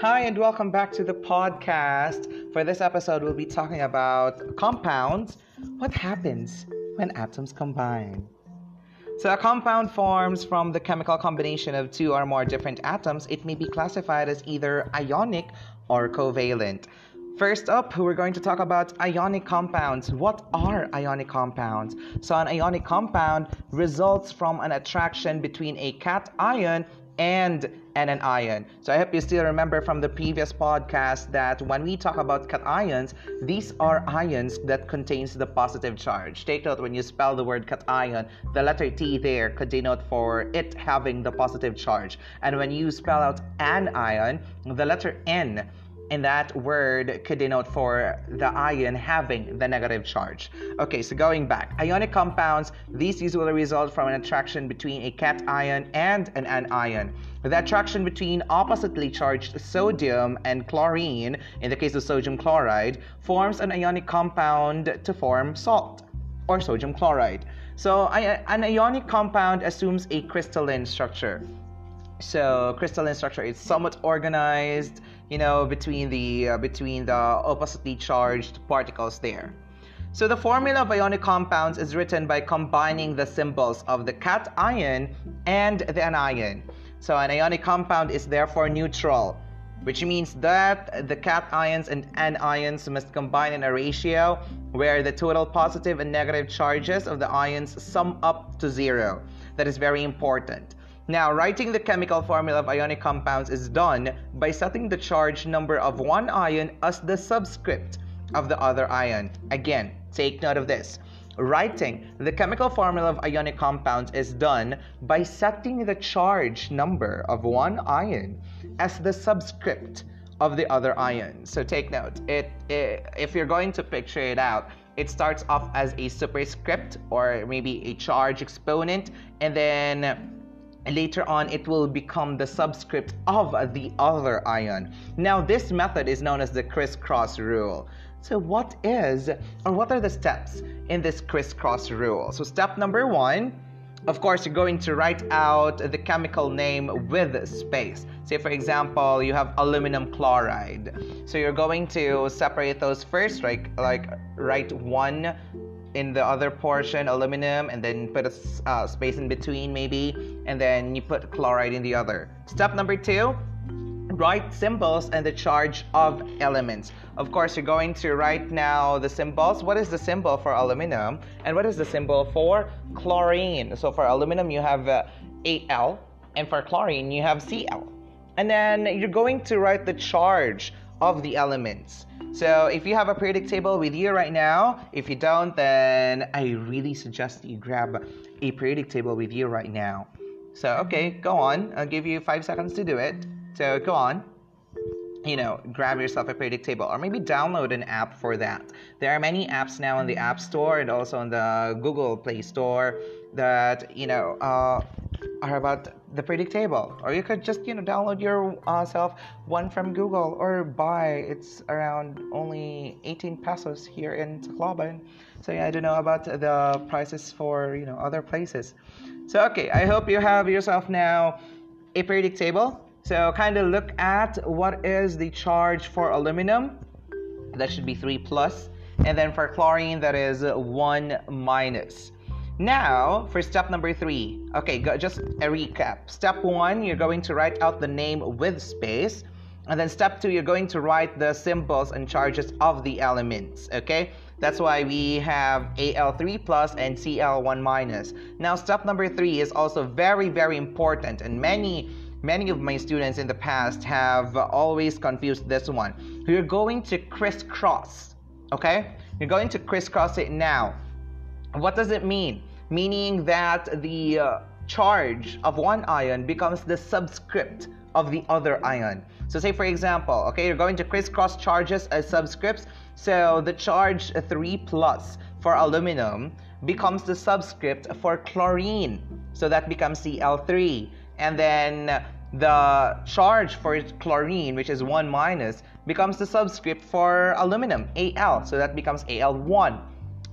Hi, and welcome back to the podcast. For this episode, we'll be talking about compounds. What happens when atoms combine? So, a compound forms from the chemical combination of two or more different atoms. It may be classified as either ionic or covalent. First up, we're going to talk about ionic compounds. What are ionic compounds? So, an ionic compound results from an attraction between a cation and an anion. So I hope you still remember from the previous podcast that when we talk about cations, these are ions that contains the positive charge. Take note when you spell the word cation, the letter T there could denote for it having the positive charge. And when you spell out an anion, the letter N and that word could denote for the ion having the negative charge. Okay, so going back, ionic compounds, these usually result from an attraction between a cation and an anion. The attraction between oppositely charged sodium and chlorine, in the case of sodium chloride, forms an ionic compound to form salt or sodium chloride. So, an ionic compound assumes a crystalline structure. So, crystalline structure is somewhat organized you know, between the uh, between the oppositely charged particles there. So the formula of ionic compounds is written by combining the symbols of the cation and the anion. So an ionic compound is therefore neutral, which means that the cations and anions must combine in a ratio where the total positive and negative charges of the ions sum up to zero. That is very important. Now, writing the chemical formula of ionic compounds is done by setting the charge number of one ion as the subscript of the other ion. Again, take note of this. Writing the chemical formula of ionic compounds is done by setting the charge number of one ion as the subscript of the other ion. So take note. It, it, if you're going to picture it out, it starts off as a superscript or maybe a charge exponent and then later on it will become the subscript of the other ion. Now this method is known as the crisscross rule. So what is or what are the steps in this crisscross rule? So step number 1 of course, you're going to write out the chemical name with space. Say, for example, you have aluminum chloride. So you're going to separate those first, like, like write one in the other portion aluminum and then put a uh, space in between maybe and then you put chloride in the other. Step number two write symbols and the charge of elements. Of course you're going to write now the symbols. What is the symbol for aluminum? And what is the symbol for chlorine? So for aluminum you have uh, al and for chlorine you have cl and then you're going to write the charge of the elements so if you have a periodic table with you right now, if you don't, then I really suggest you grab a periodic table with you right now. So okay, go on. I'll give you five seconds to do it. So go on. You know, grab yourself a periodic table or maybe download an app for that. There are many apps now in the App Store and also on the Google Play Store that, you know, uh, are about the periodic table. Or you could just you know download yourself uh, one from google or buy. It's around only 18 pesos here in tacloban. So yeah i don't know about the prices for you know other places. So okay i hope you have yourself now a periodic table. So kind of look at what is the charge for aluminum. That should be 3 plus. And then for chlorine that is 1 minus now, for step number three, okay, go, just a recap. Step one, you're going to write out the name with space. And then step two, you're going to write the symbols and charges of the elements, okay? That's why we have Al3 plus and Cl1 minus. Now, step number three is also very, very important, and many many of my students in the past have always confused this one. You're going to crisscross, okay? You're going to crisscross it now. What does it mean? Meaning that the uh, charge of one ion becomes the subscript of the other ion. So say for example, okay, you're going to crisscross charges as subscripts. So the charge 3 plus for aluminum becomes the subscript for chlorine. So that becomes Cl3. And then the charge for chlorine, which is 1 minus, becomes the subscript for aluminum, Al. So that becomes Al1.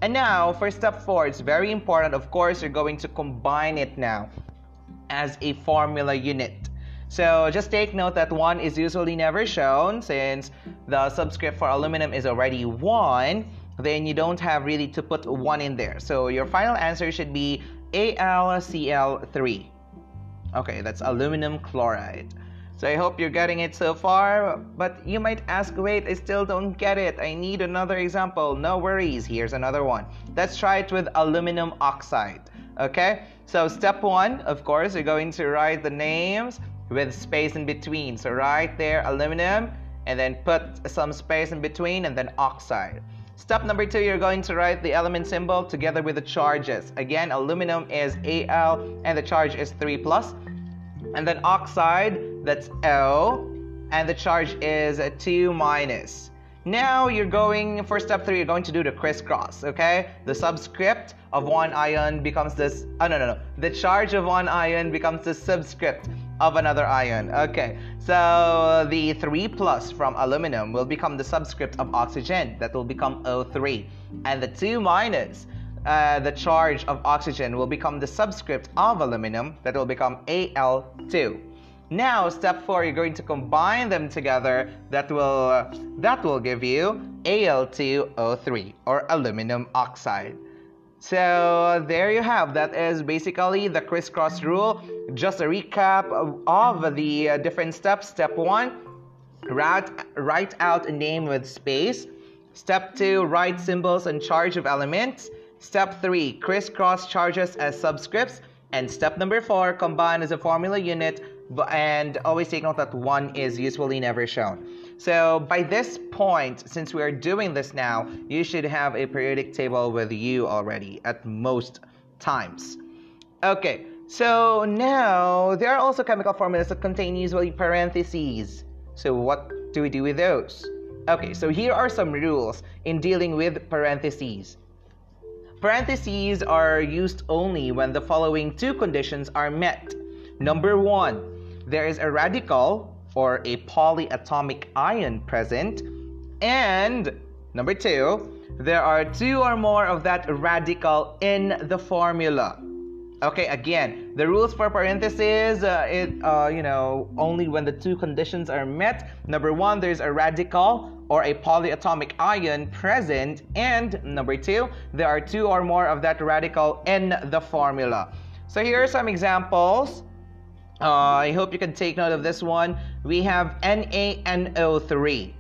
And now for step four, it's very important. Of course, you're going to combine it now as a formula unit. So just take note that 1 is usually never shown since the subscript for aluminum is already 1, then you don't have really to put 1 in there. So your final answer should be AlCl3. Okay, that's aluminum chloride. So I hope you're getting it so far, but you might ask, wait, I still don't get it. I need another example. No worries, here's another one. Let's try it with aluminum oxide. Okay, so step one, of course, you're going to write the names with space in between. So right there, aluminum, and then put some space in between, and then oxide. Step number two, you're going to write the element symbol together with the charges. Again, aluminum is Al, and the charge is 3 plus. plus and then oxide, that's O, and the charge is 2 minus. Now you're going, for step 3, you're going to do the crisscross, okay? The subscript of one ion becomes this, oh no, no, no. The charge of one ion becomes the subscript of another ion. Okay, so the 3 plus from aluminum will become the subscript of oxygen. That will become O3. And the 2 minus uh, the charge of oxygen will become the subscript of aluminum that will become Al2. Now, step four, you're going to combine them together. That will that will give you Al2O3 or aluminum oxide. So there you have. That is basically the crisscross rule. Just a recap of, of the uh, different steps. Step one, write write out a name with space. Step two, write symbols and charge of elements. Step 3, crisscross charges as subscripts. And step number 4, combine as a formula unit and always take note that 1 is usually never shown. So by this point, since we are doing this now, you should have a periodic table with you already at most times. Okay, so now there are also chemical formulas that contain usually parentheses. So what do we do with those? Okay, so here are some rules in dealing with parentheses. Parentheses are used only when the following two conditions are met. Number one, there is a radical or a polyatomic ion present. And number two, there are two or more of that radical in the formula. Okay, again, the rules for parentheses, uh, it, uh, you know, only when the two conditions are met. Number one, there's a radical or a polyatomic ion present. And number two, there are two or more of that radical in the formula. So here are some examples. Uh, I hope you can take note of this one. We have NaNO3.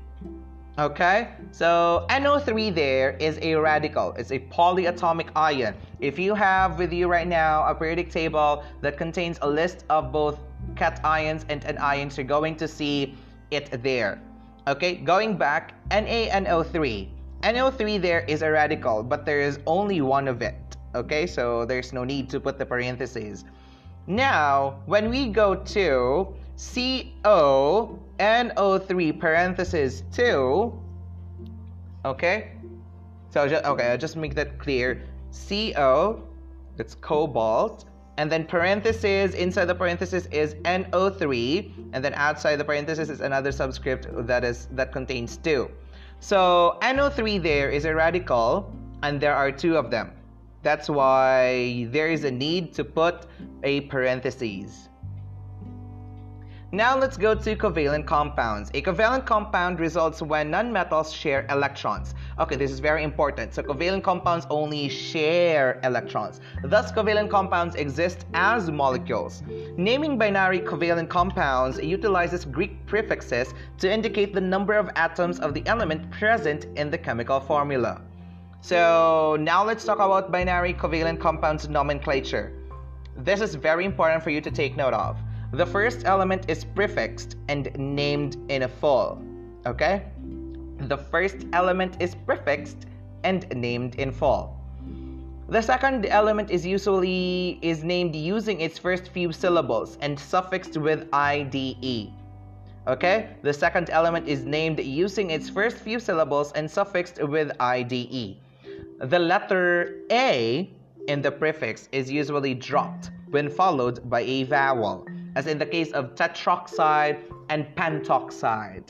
Okay, so NO3 there is a radical. It's a polyatomic ion. If you have with you right now a periodic table that contains a list of both cations and anions, you're going to see it there. Okay, going back, NaNO3. NO3 there is a radical, but there is only one of it. Okay, so there's no need to put the parentheses. Now, when we go to CO NO3 parenthesis 2. Okay? So, just, okay, I'll just make that clear. CO, that's cobalt. And then parenthesis, inside the parenthesis is NO3. And then outside the parenthesis is another subscript that is that contains 2. So NO3 there is a radical, and there are two of them. That's why there is a need to put a parenthesis. Now let's go to covalent compounds. A covalent compound results when nonmetals share electrons. Okay, this is very important. So covalent compounds only share electrons. Thus, covalent compounds exist as molecules. Naming binary covalent compounds utilizes Greek prefixes to indicate the number of atoms of the element present in the chemical formula. So now let's talk about binary covalent compounds nomenclature. This is very important for you to take note of. The first element is prefixed and named in a full. Okay? The first element is prefixed and named in full. The second element is usually is named using its first few syllables and suffixed with IDE. Okay? The second element is named using its first few syllables and suffixed with IDE. The letter A in the prefix is usually dropped when followed by a vowel as in the case of tetroxide and pentoxide.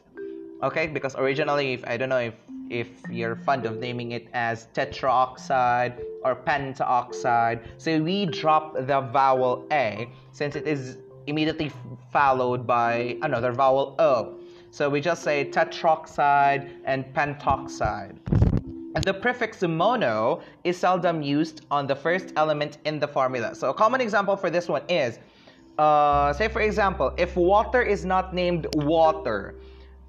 Okay, because originally, if I don't know if if you're fond of naming it as tetraoxide or pentoxide, so we drop the vowel a since it is immediately followed by another vowel O. So we just say tetroxide and pentoxide. The prefix mono is seldom used on the first element in the formula. So a common example for this one is, uh, say for example, if water is not named water,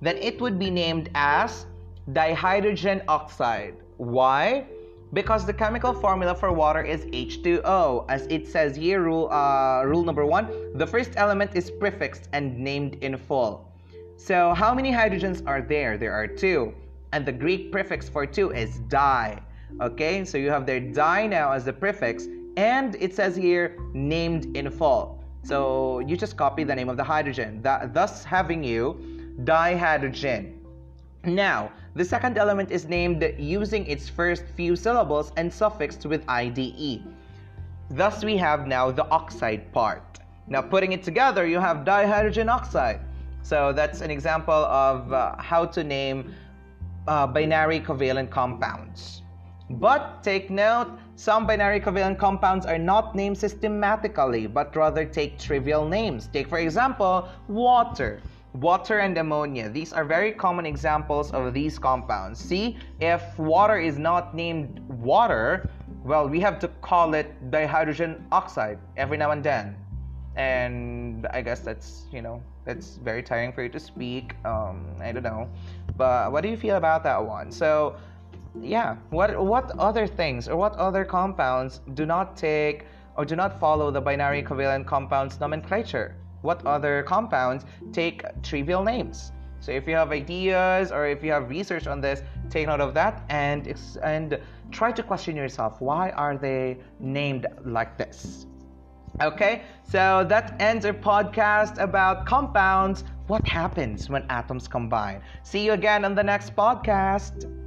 then it would be named as dihydrogen oxide. Why? Because the chemical formula for water is H2O. As it says here, rule, uh, rule number one, the first element is prefixed and named in full. So how many hydrogens are there? There are two. And the Greek prefix for two is di. Okay, so you have their di now as the prefix, and it says here named in full. So you just copy the name of the hydrogen, that, thus having you dihydrogen. Now, the second element is named using its first few syllables and suffixed with IDE. Thus, we have now the oxide part. Now, putting it together, you have dihydrogen oxide. So, that's an example of uh, how to name uh, binary covalent compounds. But take note, some binary covalent compounds are not named systematically, but rather take trivial names. Take, for example, water. Water and ammonia. These are very common examples of these compounds. See, if water is not named water, well, we have to call it dihydrogen oxide every now and then. And I guess that's, you know, that's very tiring for you to speak. Um, I don't know. But what do you feel about that one? So, yeah, what what other things or what other compounds do not take or do not follow the binary covalent compounds nomenclature? what other compounds take trivial names. So if you have ideas or if you have research on this, take note of that and and try to question yourself. Why are they named like this? Okay, so that ends our podcast about compounds. What happens when atoms combine? See you again on the next podcast.